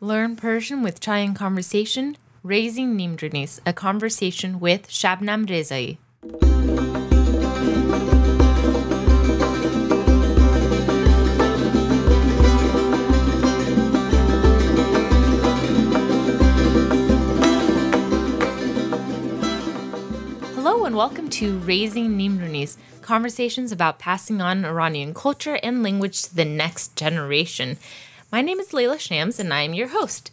Learn Persian with Chai and Conversation, Raising Neem-Roonis, a conversation with Shabnam Rezaei. Hello and welcome to Raising Neem-Roonis, conversations about passing on Iranian culture and language to the next generation. My name is Layla Shams and I am your host.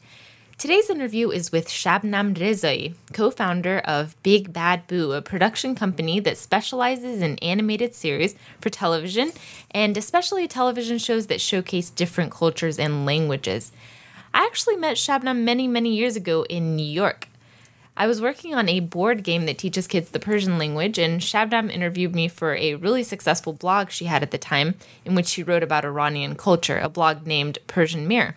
Today's interview is with Shabnam Rezaei, co founder of Big Bad Boo, a production company that specializes in animated series for television and especially television shows that showcase different cultures and languages. I actually met Shabnam many, many years ago in New York. I was working on a board game that teaches kids the Persian language, and Shabnam interviewed me for a really successful blog she had at the time, in which she wrote about Iranian culture, a blog named Persian Mirror.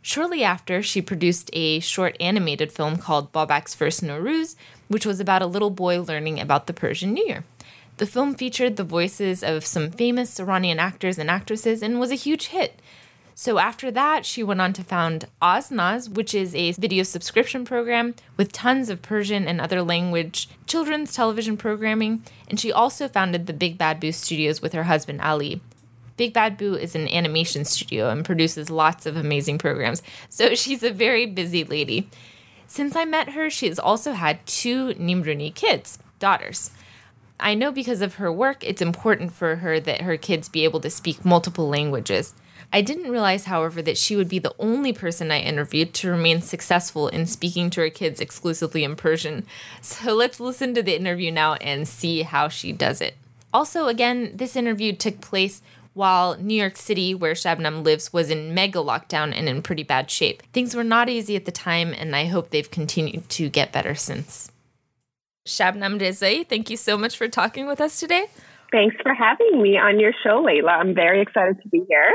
Shortly after, she produced a short animated film called Babak's First Nowruz, which was about a little boy learning about the Persian New Year. The film featured the voices of some famous Iranian actors and actresses and was a huge hit. So after that, she went on to found OzNoz, which is a video subscription program with tons of Persian and other language children's television programming, and she also founded the Big Bad Boo Studios with her husband Ali. Big Bad Boo is an animation studio and produces lots of amazing programs, so she's a very busy lady. Since I met her, she has also had two Neem-Rooni kids, daughters. I know because of her work, it's important for her that her kids be able to speak multiple languages. I didn't realize, however, that she would be the only person I interviewed to remain successful in speaking to her kids exclusively in Persian. So let's listen to the interview now and see how she does it. Also, again, this interview took place while New York City, where Shabnam lives, was in mega lockdown and in pretty bad shape. Things were not easy at the time, and I hope they've continued to get better since. Shabnam Rezaei, thank you so much for talking with us today. Thanks for having me on your show, Layla. I'm very excited to be here.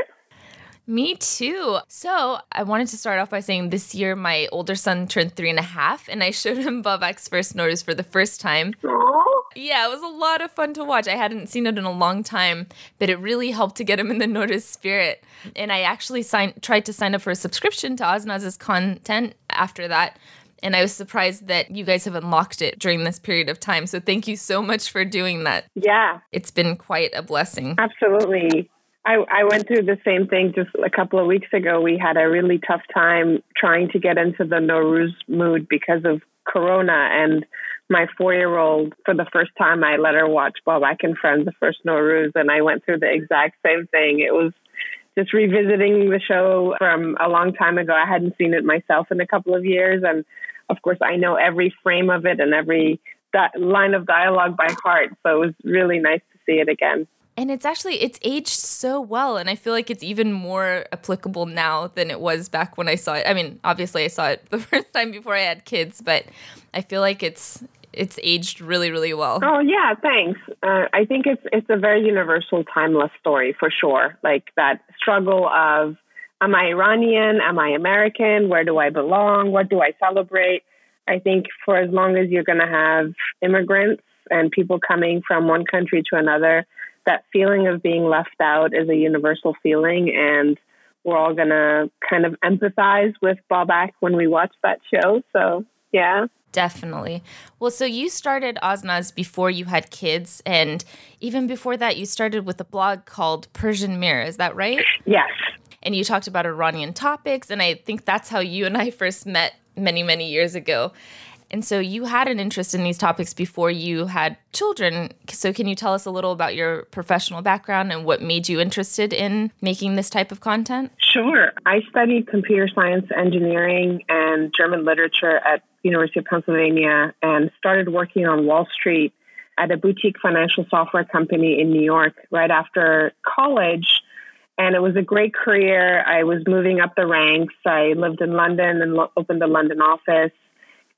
Me too. So I wanted to start off by saying this year my older son turned three and a half, and I showed him Babak's first Nowruz for the first time. Yeah, it was a lot of fun to watch. I hadn't seen it in a long time, but it really helped to get him in the Nowruz spirit. And I actually signed, tried to sign up for a subscription to OzNoz's content after that. And I was surprised that you guys have unlocked it during this period of time. So thank you so much for doing that. Yeah. It's been quite a blessing. Absolutely. I, I went through the same thing just a couple of weeks ago. We had a really tough time trying to get into the Nowruz mood because of Corona. And my four year old, for the first time, I let her watch and Friends, the first Nowruz, and I went through the exact same thing. It was just revisiting the show from a long time ago. I hadn't seen it myself in a couple of years. And of course, I know every frame of it and every line of dialogue by heart. So it was really nice to see it again and it's actually it's aged so well and i feel like it's even more applicable now than it was back when i saw it. I mean obviously i saw it the first time before i had kids but i feel like it's it's aged really really well. Oh yeah thanks. Uh, i think it's it's a very universal timeless story for sure. Like that struggle of am i iranian? Am i american? Where do i belong? What do i celebrate? I think for as long as you're going to have immigrants and people coming from one country to another that feeling of being left out is a universal feeling and we're all going to kind of empathize with Babak when we watch that show. So, yeah. Definitely. Well, so you started OzNoz before you had kids, and even before that, you started with a blog called Persian Mirror. Is that right? Yes. And you talked about Iranian topics, and I think that's how you and I first met many, many years ago. And so you had an interest in these topics before you had children. So can you tell us a little about your professional background and what made you interested in making this type of content? Sure. I studied computer science engineering and German literature at University of Pennsylvania and started working on Wall Street at a boutique financial software company in New York right after college. And it was a great career. I was moving up the ranks. I lived in London and lo- opened a London office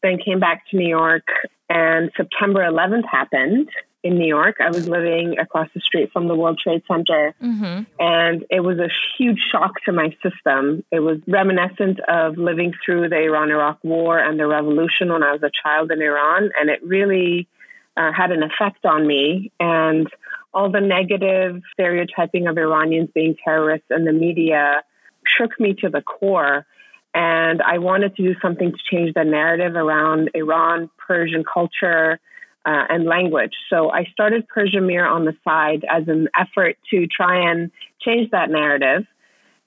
then came back to New York, and September 11th happened in New York. I was living across the street from the World Trade Center, mm-hmm. and it was a huge shock to my system. It was reminiscent of living through the Iran Iraq War and the revolution when I was a child in Iran, and it really uh, had an effect on me. And all the negative stereotyping of Iranians being terrorists in the media shook me to the core. And I wanted to do something to change the narrative around Iran, Persian culture, uh, and language. So I started Persian Mirror on the side as an effort to try and change that narrative.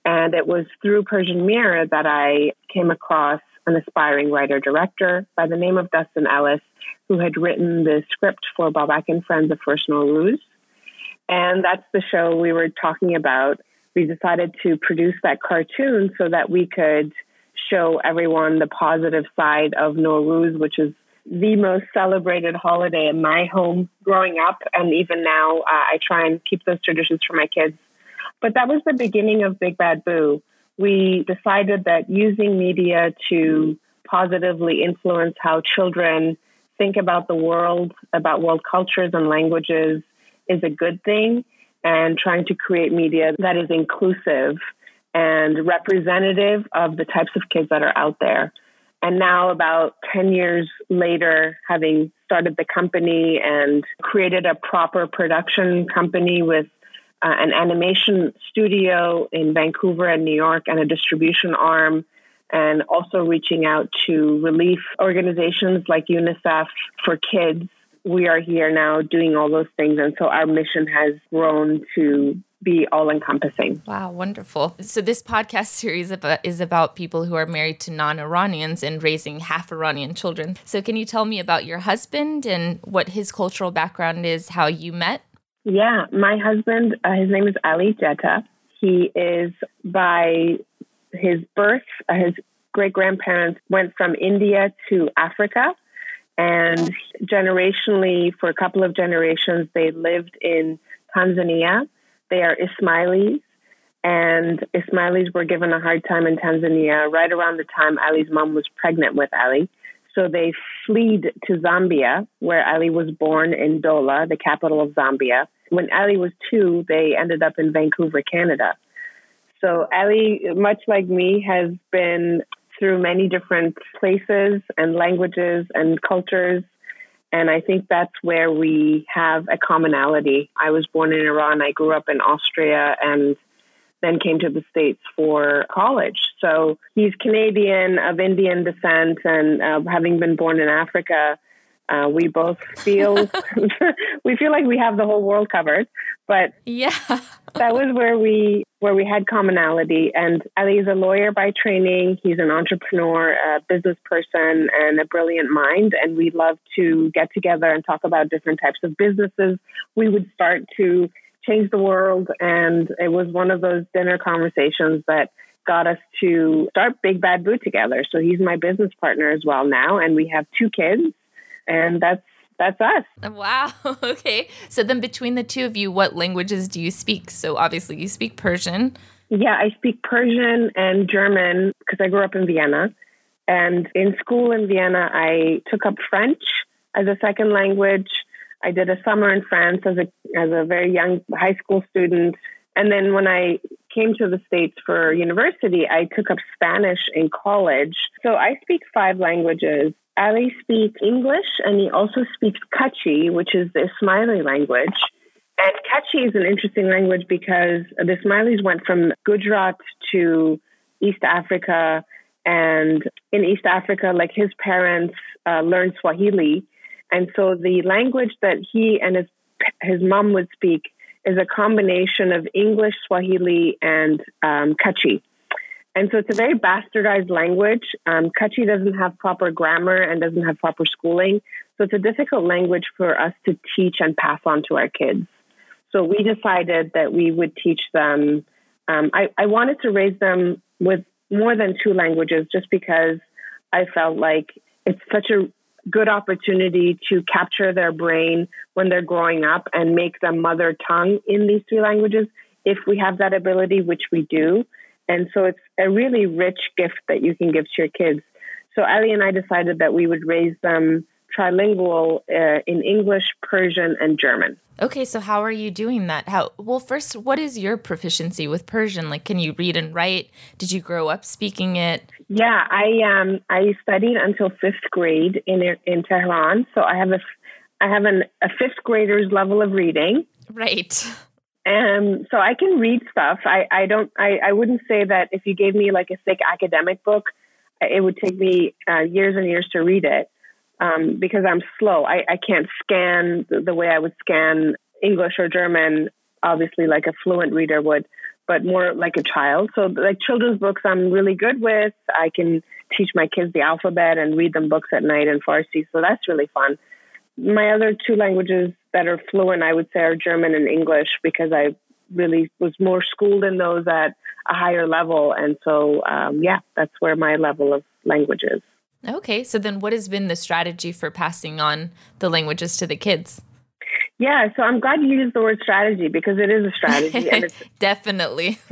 And it was through Persian Mirror that I came across an aspiring writer director by the name of Dustin Ellis, who had written the script for Babak and Friends of First Nowruz. And that's the show we were talking about. We decided to produce that cartoon so that we could show everyone the positive side of Nowruz, which is the most celebrated holiday in my home growing up. And even now, uh, I try and keep those traditions for my kids. But that was the beginning of Big Bad Boo. We decided that using media to positively influence how children think about the world, about world cultures and languages is a good thing. And trying to create media that is inclusive and representative of the types of kids that are out there. And now, about 10 years later, having started the company and created a proper production company with uh, an animation studio in Vancouver and New York and a distribution arm, and also reaching out to relief organizations like UNICEF for kids. We are here now doing all those things. And so our mission has grown to be all encompassing. Wow, wonderful. So, this podcast series is about people who are married to non Iranians and raising half Iranian children. So, can you tell me about your husband and what his cultural background is, how you met? Yeah, my husband, uh, his name is Ali Jetha. He is by his birth, uh, his great grandparents went from India to Africa. And generationally, for a couple of generations, they lived in Tanzania they are Ismailis, and Ismailis were given a hard time in Tanzania right around the time Ali's mom was pregnant with Ali. So they fled to Zambia, where Ali was born in Ndola, the capital of Zambia. When Ali was two, they ended up in Vancouver, Canada. So Ali, much like me, has been through many different places and languages and cultures and I think that's where we have a commonality. I was born in Iran. I grew up in Austria and then came to the States for college. So he's Canadian of Indian descent and uh, having been born in Africa, uh, we both feel we feel like we have the whole world covered. But yeah, that was where we where we had commonality. And Ali is a lawyer by training. He's an entrepreneur, a business person, and a brilliant mind. And we love to get together and talk about different types of businesses. We would start to change the world, and it was one of those dinner conversations that got us to start Big Bad Boo together. So he's my business partner as well now, and we have two kids and that's that's us. Uh, wow. Okay. So then between the two of you, what languages do you speak? So obviously you speak Persian. Yeah, I speak Persian and German because I grew up in Vienna. And in school in Vienna, I took up French as a second language. I did a summer in France as a as a very young high school student. And then when I came to the States for university, I took up Spanish in college. So I speak five languages. Ali speaks English and he also speaks Kutchi, which is the Ismaili language. And Kutchi is an interesting language because the Ismailis went from Gujarat to East Africa. And in East Africa, like his parents uh, learned Swahili. And so the language that he and his, his mom would speak is a combination of English, Swahili, and um. And so it's a very bastardized language. Um, Kutchi doesn't have proper grammar and doesn't have proper schooling. So it's a difficult language for us to teach and pass on to our kids. So we decided that we would teach them. Um, I, I wanted to raise them with more than two languages just because I felt like it's such a good opportunity to capture their brain when they're growing up and make them mother tongue in these three languages if we have that ability, which we do. And so it's a really rich gift that you can give to your kids. So Ali and I decided that we would raise them trilingual uh, in English, Persian, and German. Okay, so how are you doing that? How well, first, what is your proficiency with Persian? Like, can you read and write? Did you grow up speaking it? Yeah, I um I studied until fifth grade in in Tehran, so I have a I have an, a fifth grader's level of reading. Right. Um, so I can read stuff. I, I don't, I, I wouldn't say that if you gave me like a thick academic book, it would take me uh, years and years to read it um, because I'm slow. I, I can't scan the, the way I would scan English or German, obviously, like a fluent reader would, but more like a child. So, like children's books, I'm really good with. I can teach my kids the alphabet and read them books at night in Farsi. So, that's really fun. My other two languages that are fluent, I would say, are German and English because I really was more schooled in those at a higher level. And so, um, yeah, that's where my level of language is. Okay. So, then what has been the strategy for passing on the languages to the kids? Yeah, so I'm glad you used the word strategy because it is a strategy. and it's, Definitely.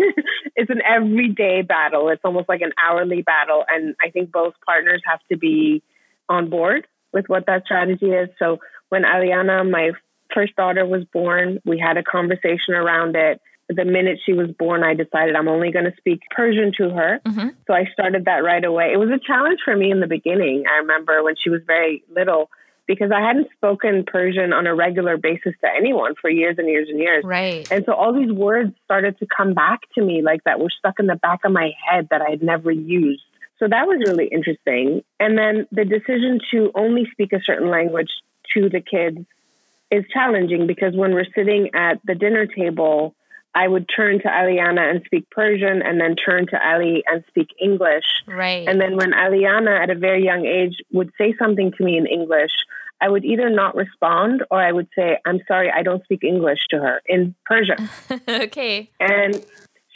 it's an everyday battle. It's almost like an hourly battle. And I think both partners have to be on board with what that strategy is. So when Aliana, my first daughter, was born, we had a conversation around it. The minute she was born, I decided I'm only going to speak Persian to her. Mm-hmm. So I started that right away. It was a challenge for me in the beginning. I remember when she was very little because I hadn't spoken Persian on a regular basis to anyone for years and years and years. Right. And so all these words started to come back to me like that were stuck in the back of my head that I had never used. So that was really interesting. And then the decision to only speak a certain language to the kids is challenging because when we're sitting at the dinner table, I would turn to Aliana and speak Persian and then turn to Ali and speak English. Right. And then when Aliana at a very young age would say something to me in English, I would either not respond or I would say, I'm sorry, I don't speak English to her in Persian. okay. And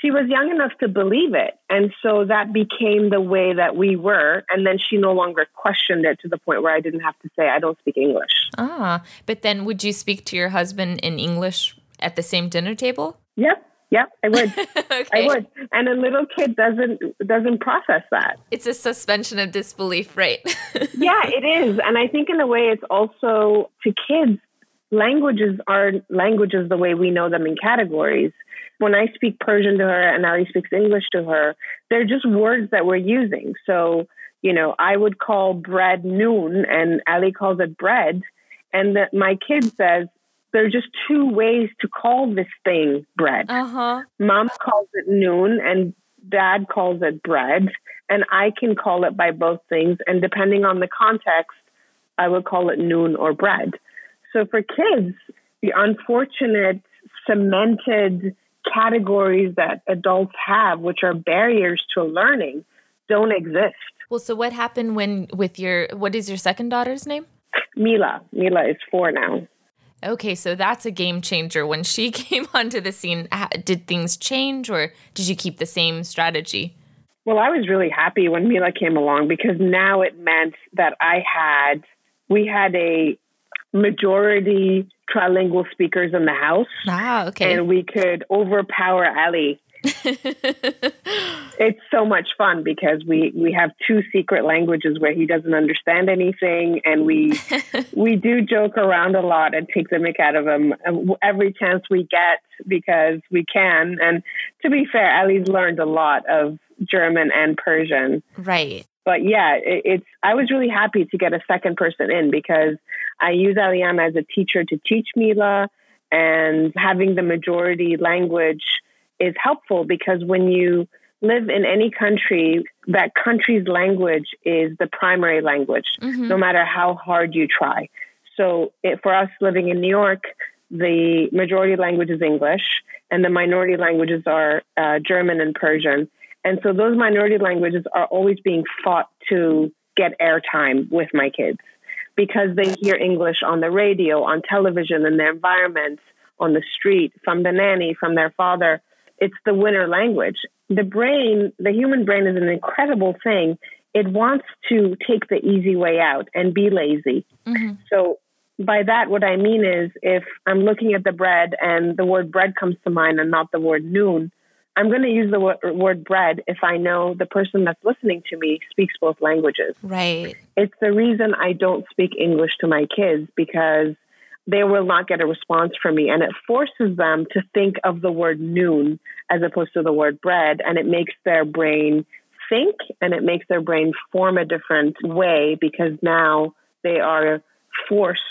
she was young enough to believe it. And so that became the way that we were. And then she no longer questioned it to the point where I didn't have to say, I don't speak English. Ah, but then would you speak to your husband in English at the same dinner table? Yep. Yep, I would. okay. I would. And a little kid doesn't doesn't process that. It's a suspension of disbelief, right? yeah, it is. And I think in a way it's also to kids languages are languages the way we know them in categories. When I speak Persian to her and Ali speaks English to her, they're just words that we're using. So, you know, I would call bread noon and Ali calls it bread. And that my kid says, there are just two ways to call this thing bread. Uh-huh. Mom calls it noon and dad calls it bread. And I can call it by both things. And depending on the context, I would call it noon or bread. So for kids, the unfortunate cemented categories that adults have, which are barriers to learning, don't exist. Well, so what happened when with your what is your second daughter's name? Mila. Mila is four now. Okay, so that's a game changer. When she came onto the scene, did things change or did you keep the same strategy? Well, I was really happy when Mila came along because now it meant that I had, we had a majority trilingual speakers in the house. Ah, okay. And we could overpower Ali it's so much fun because we we have two secret languages where he doesn't understand anything and we we do joke around a lot and take the mick out of him every chance we get because we can and to be fair Ali's learned a lot of German and Persian right but yeah it, it's I was really happy to get a second person in because I use Aliana as a teacher to teach Mila and having the majority language is helpful because when you live in any country, that country's language is the primary language, mm-hmm. no matter how hard you try. So it, for us living in New York, the majority language is English, and the minority languages are uh, German and Persian. And so those minority languages are always being fought to get airtime with my kids because they hear English on the radio, on television, in their environments, on the street, from the nanny, from their father it's the winner language. The brain, the human brain is an incredible thing. It wants to take the easy way out and be lazy. Mm-hmm. So, by that, what I mean is if I'm looking at the bread and the word bread comes to mind and not the word noon, I'm going to use the word, word bread if I know the person that's listening to me speaks both languages. Right. It's the reason I don't speak English to my kids because they will not get a response from me. And it forces them to think of the word noon as opposed to the word bread. And it makes their brain think and it makes their brain form a different way because now they are forced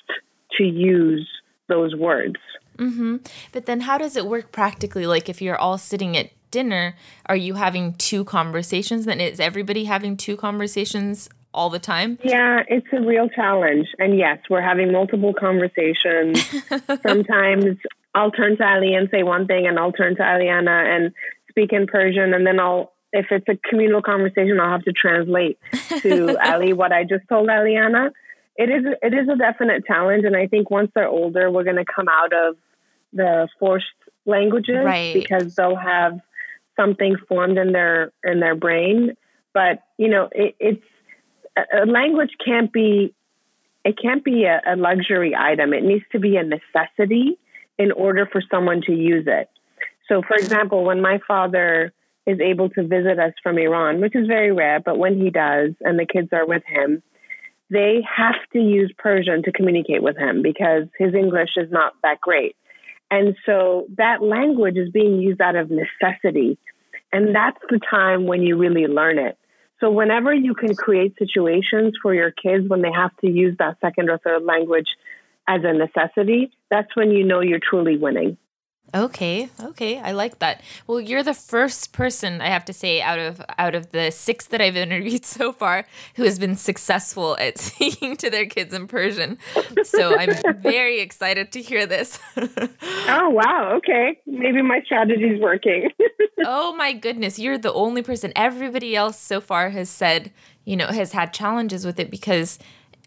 to use those words. Mm-hmm. But then how does it work practically? Like if you're all sitting at dinner, are you having two conversations? Then is everybody having two conversations all the time? Yeah, it's a real challenge. And yes, we're having multiple conversations. Sometimes I'll turn to Ali and say one thing, and I'll turn to Aliana and speak in Persian, and then I'll if it's a communal conversation, I'll have to translate to Ali what I just told Aliana. It is it is a definite challenge, and I think once they're older, we're going to come out of the forced languages right. because they'll have something formed in their in their brain. But you know, it, it's a language can't be it can't be a, a luxury item. It needs to be a necessity in order for someone to use it. So, for example, when my father is able to visit us from Iran, which is very rare, but when he does and the kids are with him, they have to use Persian to communicate with him because his English is not that great. And so that language is being used out of necessity. And that's the time when you really learn it. So whenever you can create situations for your kids when they have to use that second or third language as a necessity, that's when you know you're truly winning. Okay, okay, I like that. Well, you're the first person I have to say out of out of the six that I've interviewed so far who has been successful at speaking to their kids in Persian. So I'm very excited to hear this. oh wow, okay, maybe my strategy is working. oh my goodness, you're the only person. Everybody else so far has said, you know, has had challenges with it because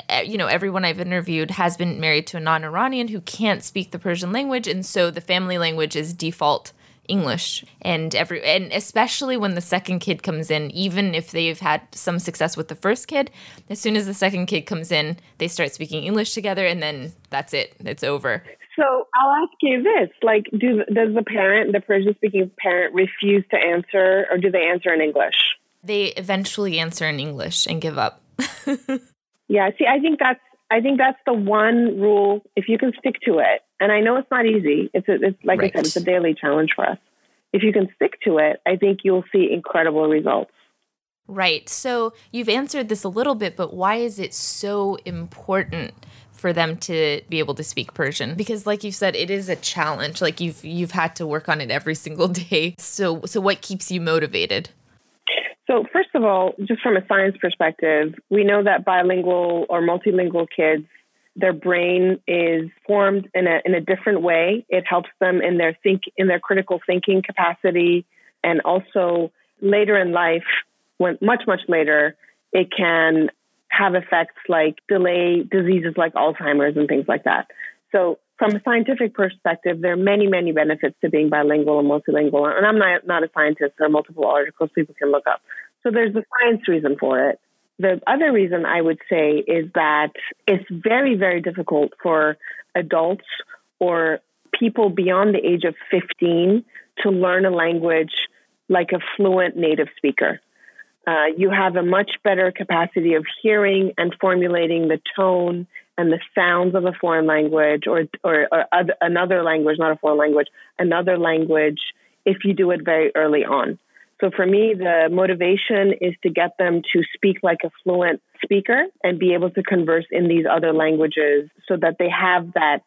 Eh, you know, everyone I've interviewed has been married to a non Iranian who can't speak the Persian language. And so the family language is default English. And every and especially when the second kid comes in, even if they've had some success with the first kid, as soon as the second kid comes in, they start speaking English together and then that's it. It's over. So I'll ask you this: like, do does the parent, the Persian-speaking parent, refuse to answer, or do they answer in English? They eventually answer in English and give up. Yeah, see, I think that's I think that's the one rule. If you can stick to it, and I know it's not easy. It's a, it's like right. I said, it's a daily challenge for us. If you can stick to it, I think you'll see incredible results. Right. So you've answered this a little bit, but why is it so important for them to be able to speak Persian? Because like you said, it is a challenge. Like you've you've had to work on it every single day. So so what keeps you motivated? So, first of all, just from a science perspective, we know that bilingual or multilingual kids, their brain is formed in a, in a different way. It helps them in their think in their critical thinking capacity, and also later in life, when much much later, it can have effects like delay diseases like Alzheimer's and things like that. So, from a scientific perspective, there are many, many benefits to being bilingual and multilingual. And I'm not, not a scientist. There are multiple articles people can look up. So there's the science reason for it. The other reason I would say is that it's very, very difficult for adults or people beyond the age of 15 to learn a language like a fluent native speaker. Uh, you have a much better capacity of hearing and formulating the tone and the sounds of a foreign language or, or, or other, another language, not a foreign language, another language if you do it very early on. So for me, the motivation is to get them to speak like a fluent speaker and be able to converse in these other languages so that they have that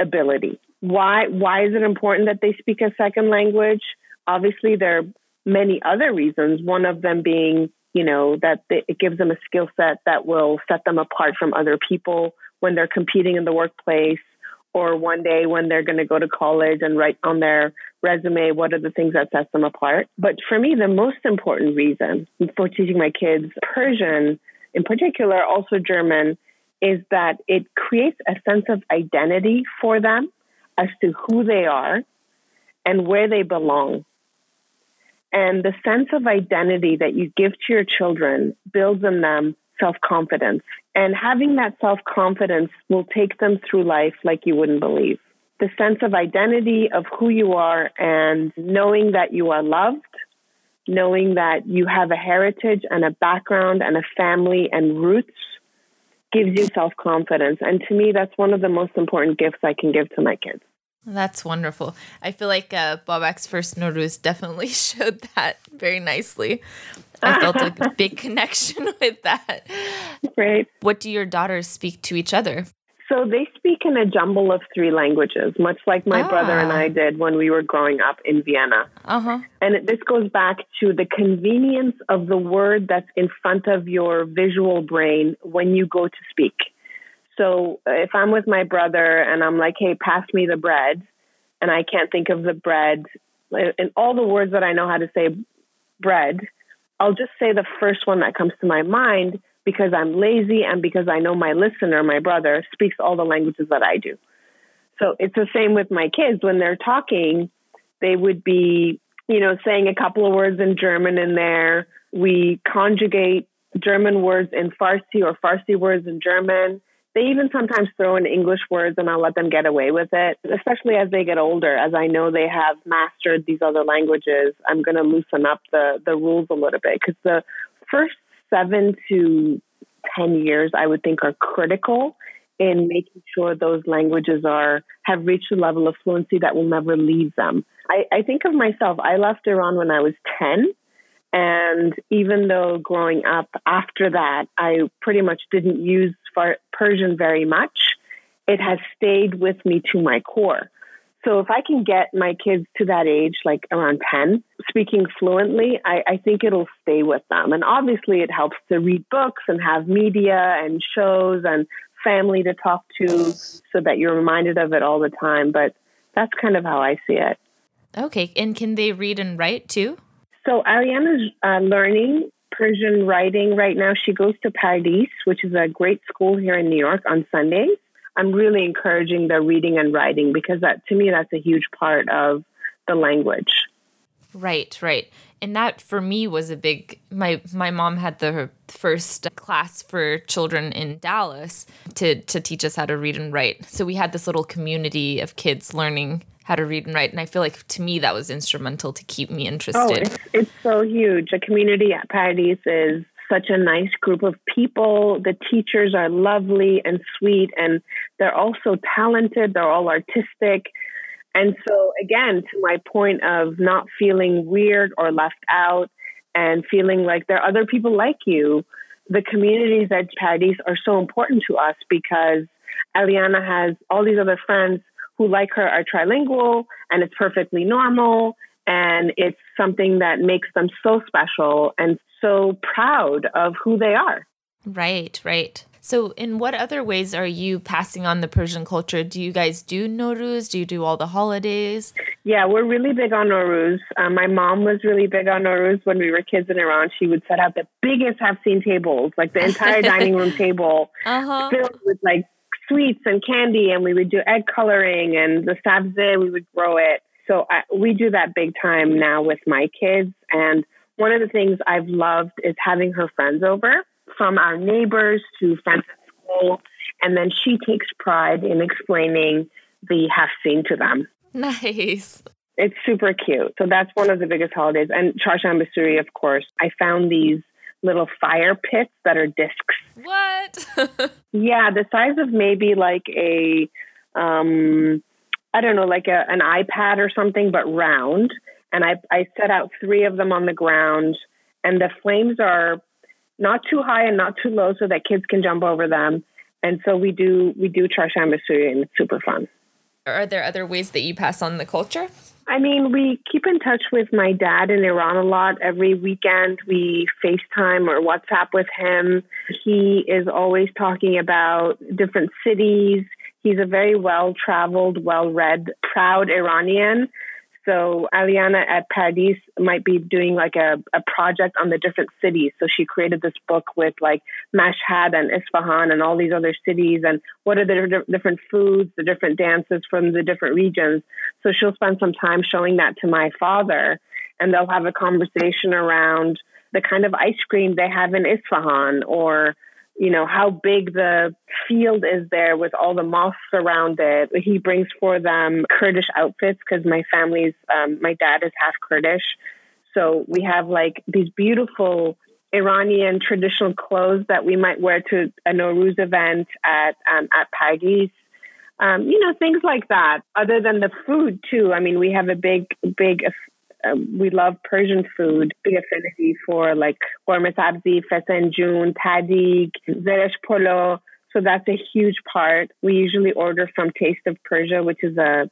ability. Why why is it important that they speak a second language? Obviously there are many other reasons, one of them being, you know, that it gives them a skill set that will set them apart from other people when they're competing in the workplace or one day when they're going to go to college and write on their resume what are the things that sets them apart. But for me, the most important reason for teaching my kids Persian, in particular, also German, is that it creates a sense of identity for them as to who they are and where they belong. And the sense of identity that you give to your children builds in them self confidence. And having that self confidence will take them through life like you wouldn't believe. The sense of identity of who you are and knowing that you are loved, knowing that you have a heritage and a background and a family and roots gives you self confidence. And to me, that's one of the most important gifts I can give to my kids. That's wonderful. I feel like uh, Babak's first Nowruz definitely showed that very nicely. I felt a big connection with that. Great. What do your daughters speak to each other? So they speak in a jumble of three languages, much like my ah. brother and I did when we were growing up in Vienna. Uh-huh. And this goes back to the convenience of the word that's in front of your visual brain when you go to speak. So if I'm with my brother and I'm like, hey, pass me the bread, and I can't think of the bread, and all the words that I know how to say bread, I'll just say the first one that comes to my mind because I'm lazy and because I know my listener, my brother, speaks all the languages that I do. So it's the same with my kids. When they're talking, they would be, you know, saying a couple of words in German in there. We conjugate German words in Farsi or Farsi words in German. They even sometimes throw in English words and I'll let them get away with it, especially as they get older. As I know they have mastered these other languages, I'm going to loosen up the, the rules a little bit because the first seven to 10 years, I would think, are critical in making sure those languages are have reached a level of fluency that will never leave them. I, I think of myself, I left Iran when I was 10. And even though growing up after that, I pretty much didn't use Persian very much, it has stayed with me to my core. So if I can get my kids to that age, like around 10, speaking fluently, I, I, think it'll stay with them. And obviously, it helps to read books and have media and shows and family to talk to so that you're reminded of it all the time. But that's kind of how I see it. Okay. And can they read and write too? So Ariana's uh, learning Persian writing right now. She goes to Pardis, which is a great school here in New York on Sundays. I'm really encouraging the reading and writing because that to me that's a huge part of the language. Right, right. And that for me was a big my my mom had the first class for children in Dallas to to teach us how to read and write. So we had this little community of kids learning how to read and write and I feel like to me that was instrumental to keep me oh, interested. Oh, it's, it's so huge. A community at Pardis is such a nice group of people. The teachers are lovely and sweet, and they're all so talented. They're all artistic. And so, again, to my point of not feeling weird or left out and feeling like there are other people like you, the communities at Pardis are so important to us because Eliana has all these other friends who, like her, are trilingual and it's perfectly normal. And it's something that makes them so special and so proud of who they are. Right, right. So, in what other ways are you passing on the Persian culture? Do you guys do Nowruz? Do you do all the holidays? Yeah, we're really big on Nowruz. Um, my mom was really big on Nowruz when we were kids in Iran. She would set out the biggest Hafseen tables, like the entire dining room table, uh-huh. filled with like sweets and candy, and we would do egg coloring and the sabze, we would grow it. So I, we do that big time now with my kids. And one of the things I've loved is having her friends over from our neighbors to friends at school. And then she takes pride in explaining the Hafseen to them. Nice. It's super cute. So that's one of the biggest holidays. And Charshanbe Suri, of course. I found these little fire pits that are discs. What? yeah, the size of maybe like a, um, I don't know, like a, an iPad or something, but round and I, I set out three of them on the ground, and the flames are not too high and not too low, so that kids can jump over them. And so we do we do Charshanbe Suri, and it's super fun. Are there other ways that you pass on the culture? I mean, we keep in touch with my dad in Iran a lot. Every weekend, we FaceTime or WhatsApp with him. He is always talking about different cities. He's a very well traveled, well read, proud Iranian. So Aliana at Pardis might be doing like a, a project on the different cities. So she created this book with like Mashhad and Isfahan and all these other cities and what are the different foods, the different dances from the different regions. So she'll spend some time showing that to my father and they'll have a conversation around the kind of ice cream they have in Isfahan or you know, how big the field is there with all the mosques around it. He brings for them Kurdish outfits because my family's, um, my dad is half Kurdish. So we have like these beautiful Iranian traditional clothes that we might wear to a Nowruz event at, um, at Pardis. Um, you know, things like that. Other than the food too. I mean, we have a big, big um, we love Persian food. Big affinity for like Gorme sabzi, fesenjun, tadig, zeresh polo. So that's a huge part. We usually order from Taste of Persia, which is a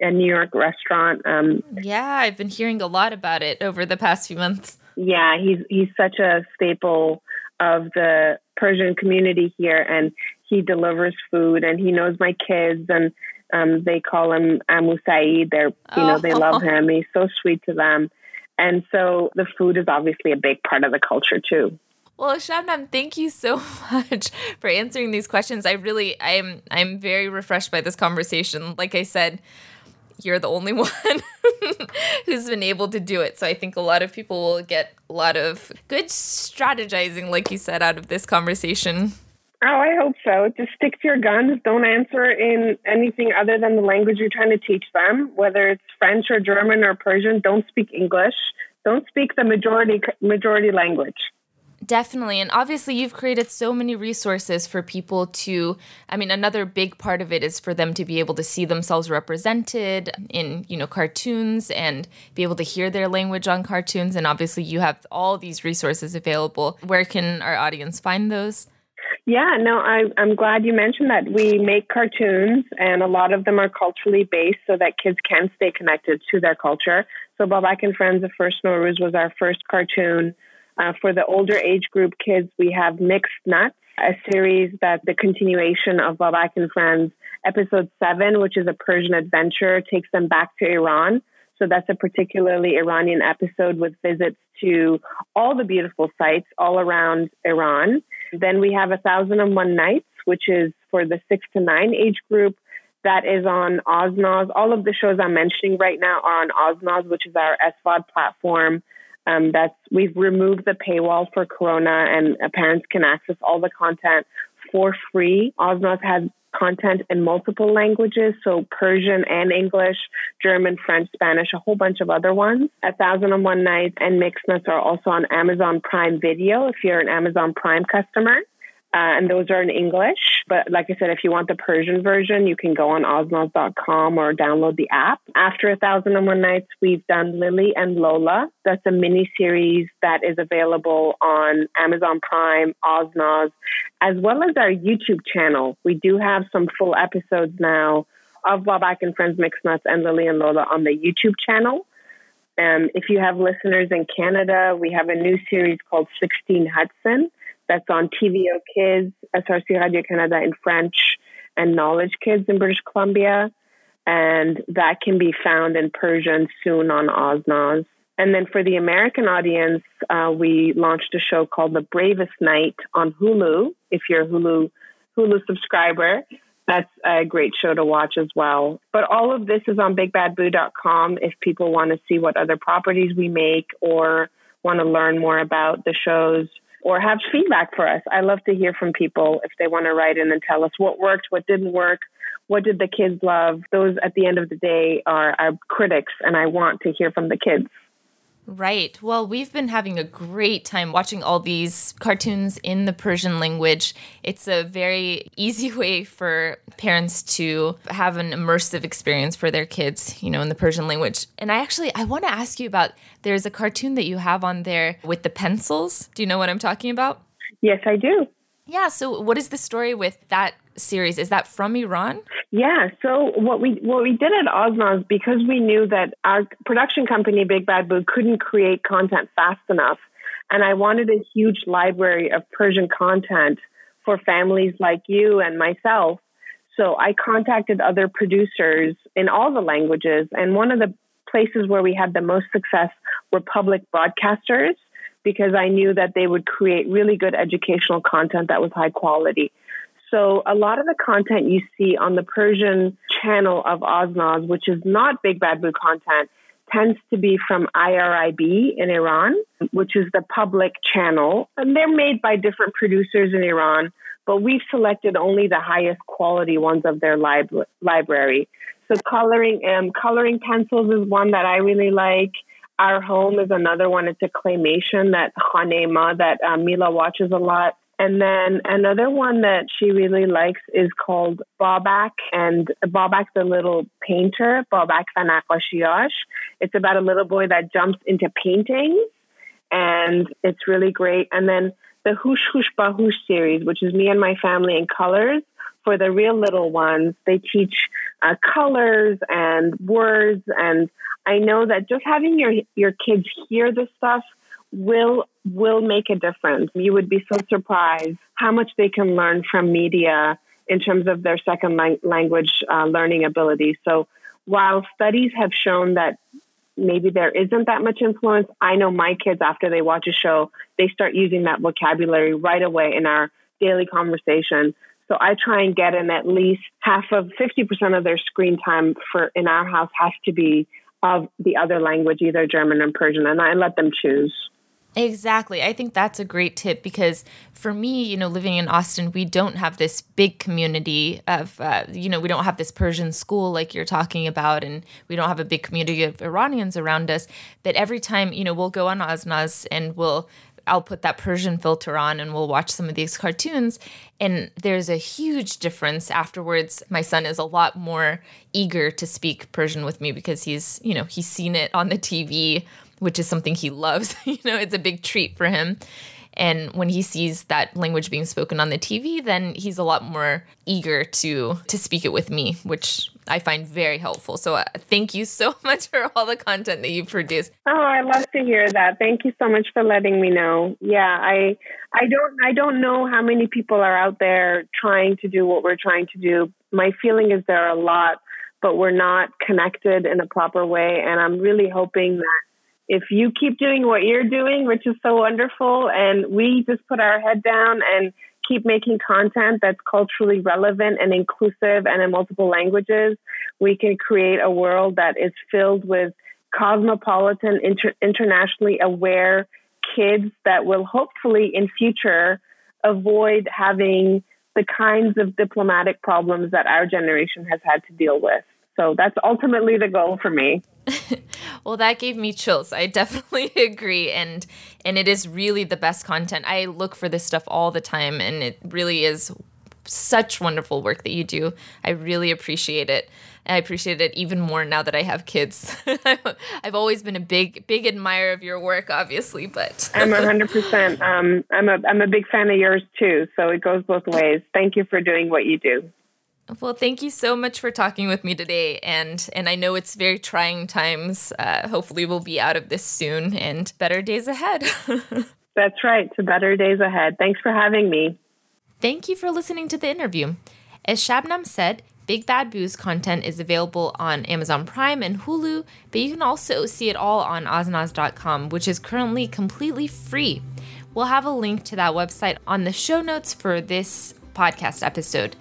a New York restaurant. Um, yeah, I've been hearing a lot about it over the past few months. Yeah, he's he's such a staple of the Persian community here, and he delivers food, and he knows my kids, and um, they call him Amu Saeed. They're you know they love oh. him. He's so sweet to them, and so the food is obviously a big part of the culture too. Well, Shabnam, thank you so much for answering these questions. I really, I'm, I'm very refreshed by this conversation. Like I said, you're the only one who's been able to do it. So I think a lot of people will get a lot of good strategizing, like you said, out of this conversation. Oh, I hope so. Just stick to your guns. Don't answer in anything other than the language you're trying to teach them, whether it's French or German or Persian. Don't speak English. Don't speak the majority majority language. Definitely. And obviously, you've created so many resources for people to. I mean, another big part of it is for them to be able to see themselves represented in, you know, cartoons and be able to hear their language on cartoons. And obviously, you have all these resources available. Where can our audience find those? Yeah, no, I, I'm glad you mentioned that. We make cartoons, and a lot of them are culturally based so that kids can stay connected to their culture. So, Babak and Friends of First Nowruz was our first cartoon uh, for the older age group kids, we have Mixed Nuts, a series that the continuation of Babak and Friends. Episode seven, which is a Persian adventure, takes them back to Iran. So that's a particularly Iranian episode with visits to all the beautiful sites all around Iran. Then we have A Thousand and One Nights, which is for the six to nine age group. That is on OzNoz. All of the shows I'm mentioning right now are on OzNoz, which is our SVOD platform um, that's we've removed the paywall for Corona, and uh, parents can access all the content for free. OzNoz has content in multiple languages, so Persian and English, German, French, Spanish, a whole bunch of other ones. A Thousand and One Nights and Nuts are also on Amazon Prime Video if you're an Amazon Prime customer. Uh, and those are in English. But like I said, if you want the Persian version, you can go on oznoz.com or download the app. After A Thousand and One Nights, we've done Lily and Lola. That's a mini series that is available on Amazon Prime, OzNoz, as well as our YouTube channel. We do have some full episodes now of Babak and Friends Mixed Nuts and Lily and Lola on the YouTube channel. Um, if you have listeners in Canada, we have a new series called 16 Hudson that's on TVO Kids, SRC Radio Canada in French, and Knowledge Kids in British Columbia. And that can be found in Persian soon on OzNoz. And then for the American audience, uh, we launched a show called The Bravest Knight on Hulu. If you're a Hulu Hulu subscriber, that's a great show to watch as well. But all of this is on bigbadboo.com if people want to see what other properties we make or want to learn more about the shows or have feedback for us. I love to hear from people if they want to write in and tell us what worked, what didn't work, what did the kids love. Those at the end of the day are our critics, and I want to hear from the kids. Right. Well, we've been having a great time watching all these cartoons in the Persian language. It's a very easy way for parents to have an immersive experience for their kids, you know, in the Persian language. And I actually I want to ask you about there's a cartoon that you have on there with the pencils. Do you know what I'm talking about? Yes, I do. Yeah, so what is the story with that series? Is that from Iran? Yeah. So what we what we did at OzNoz because we knew that our production company Big Bad Boo couldn't create content fast enough, and I wanted a huge library of Persian content for families like you and myself. So I contacted other producers in all the languages, and one of the places where we had the most success were public broadcasters because I knew that they would create really good educational content that was high quality. So a lot of the content you see on the Persian channel of OzNoz, which is not Big Bad Boo content, tends to be from IRIB in Iran, which is the public channel. And they're made by different producers in Iran, but we've selected only the highest quality ones of their lib- library. So coloring um, coloring pencils is one that I really like. Our Home is another one. It's a claymation that Khanema that um, Mila watches a lot. And then another one that she really likes is called Babak and Babak the Little Painter, Babak Fanakashiyash. It's about a little boy that jumps into painting and it's really great. And then the Hush Hush Bahush series, which is me and my family in colors. For the real little ones, they teach uh, colors and words. And I know that just having your your kids hear this stuff will will make a difference. You would be so surprised how much they can learn from media in terms of their second language uh, learning ability. So while studies have shown that maybe there isn't that much influence, I know my kids after they watch a show, they start using that vocabulary right away in our daily conversation. So I try and get in at least half of 50% of their screen time for in our house has to be of the other language, either German or Persian, and I let them choose. Exactly. I think that's a great tip because for me, you know, living in Austin, we don't have this big community of, uh, you know, we don't have this Persian school like you're talking about, and we don't have a big community of Iranians around us. But every time, you know, we'll go on OzNoz and we'll, I'll put that Persian filter on and we'll watch some of these cartoons. And there's a huge difference afterwards. My son is a lot more eager to speak Persian with me because he's, you know, he's seen it on the TV which is something he loves. you know, it's a big treat for him. And when he sees that language being spoken on the TV, then he's a lot more eager to to speak it with me, which I find very helpful. So uh, thank you so much for all the content that you produce. Oh, I love to hear that. Thank you so much for letting me know. Yeah, I I don't I don't know how many people are out there trying to do what we're trying to do. My feeling is there are a lot, but we're not connected in a proper way and I'm really hoping that if you keep doing what you're doing, which is so wonderful, and we just put our head down and keep making content that's culturally relevant and inclusive and in multiple languages, we can create a world that is filled with cosmopolitan, inter- internationally aware kids that will hopefully in future avoid having the kinds of diplomatic problems that our generation has had to deal with. So that's ultimately the goal for me. well, that gave me chills. I definitely agree and and it is really the best content. I look for this stuff all the time and it really is such wonderful work that you do. I really appreciate it. I appreciate it even more now that I have kids. I've always been a big, big admirer of your work, obviously, but I'm hundred percent. Um, I'm a, I'm a big fan of yours too. So it goes both ways. Thank you for doing what you do. Well, thank you so much for talking with me today, and and I know it's very trying times. Uh, hopefully, we'll be out of this soon, and better days ahead. That's right. To better days ahead. Thanks for having me. Thank you for listening to the interview. As Shabnam said, Big Bad Boo's content is available on Amazon Prime and Hulu, but you can also see it all on oznoz.com, which is currently completely free. We'll have a link to that website on the show notes for this podcast episode.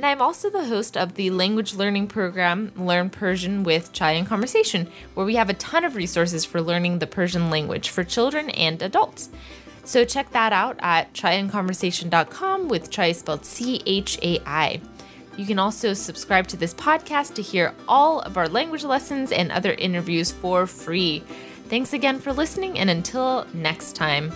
And I'm also the host of the language learning program Learn Persian with Chai and Conversation, where we have a ton of resources for learning the Persian language for children and adults. So check that out at chaiandconversation.com with Chai spelled C H A I. You can also subscribe to this podcast to hear all of our language lessons and other interviews for free. Thanks again for listening, and until next time.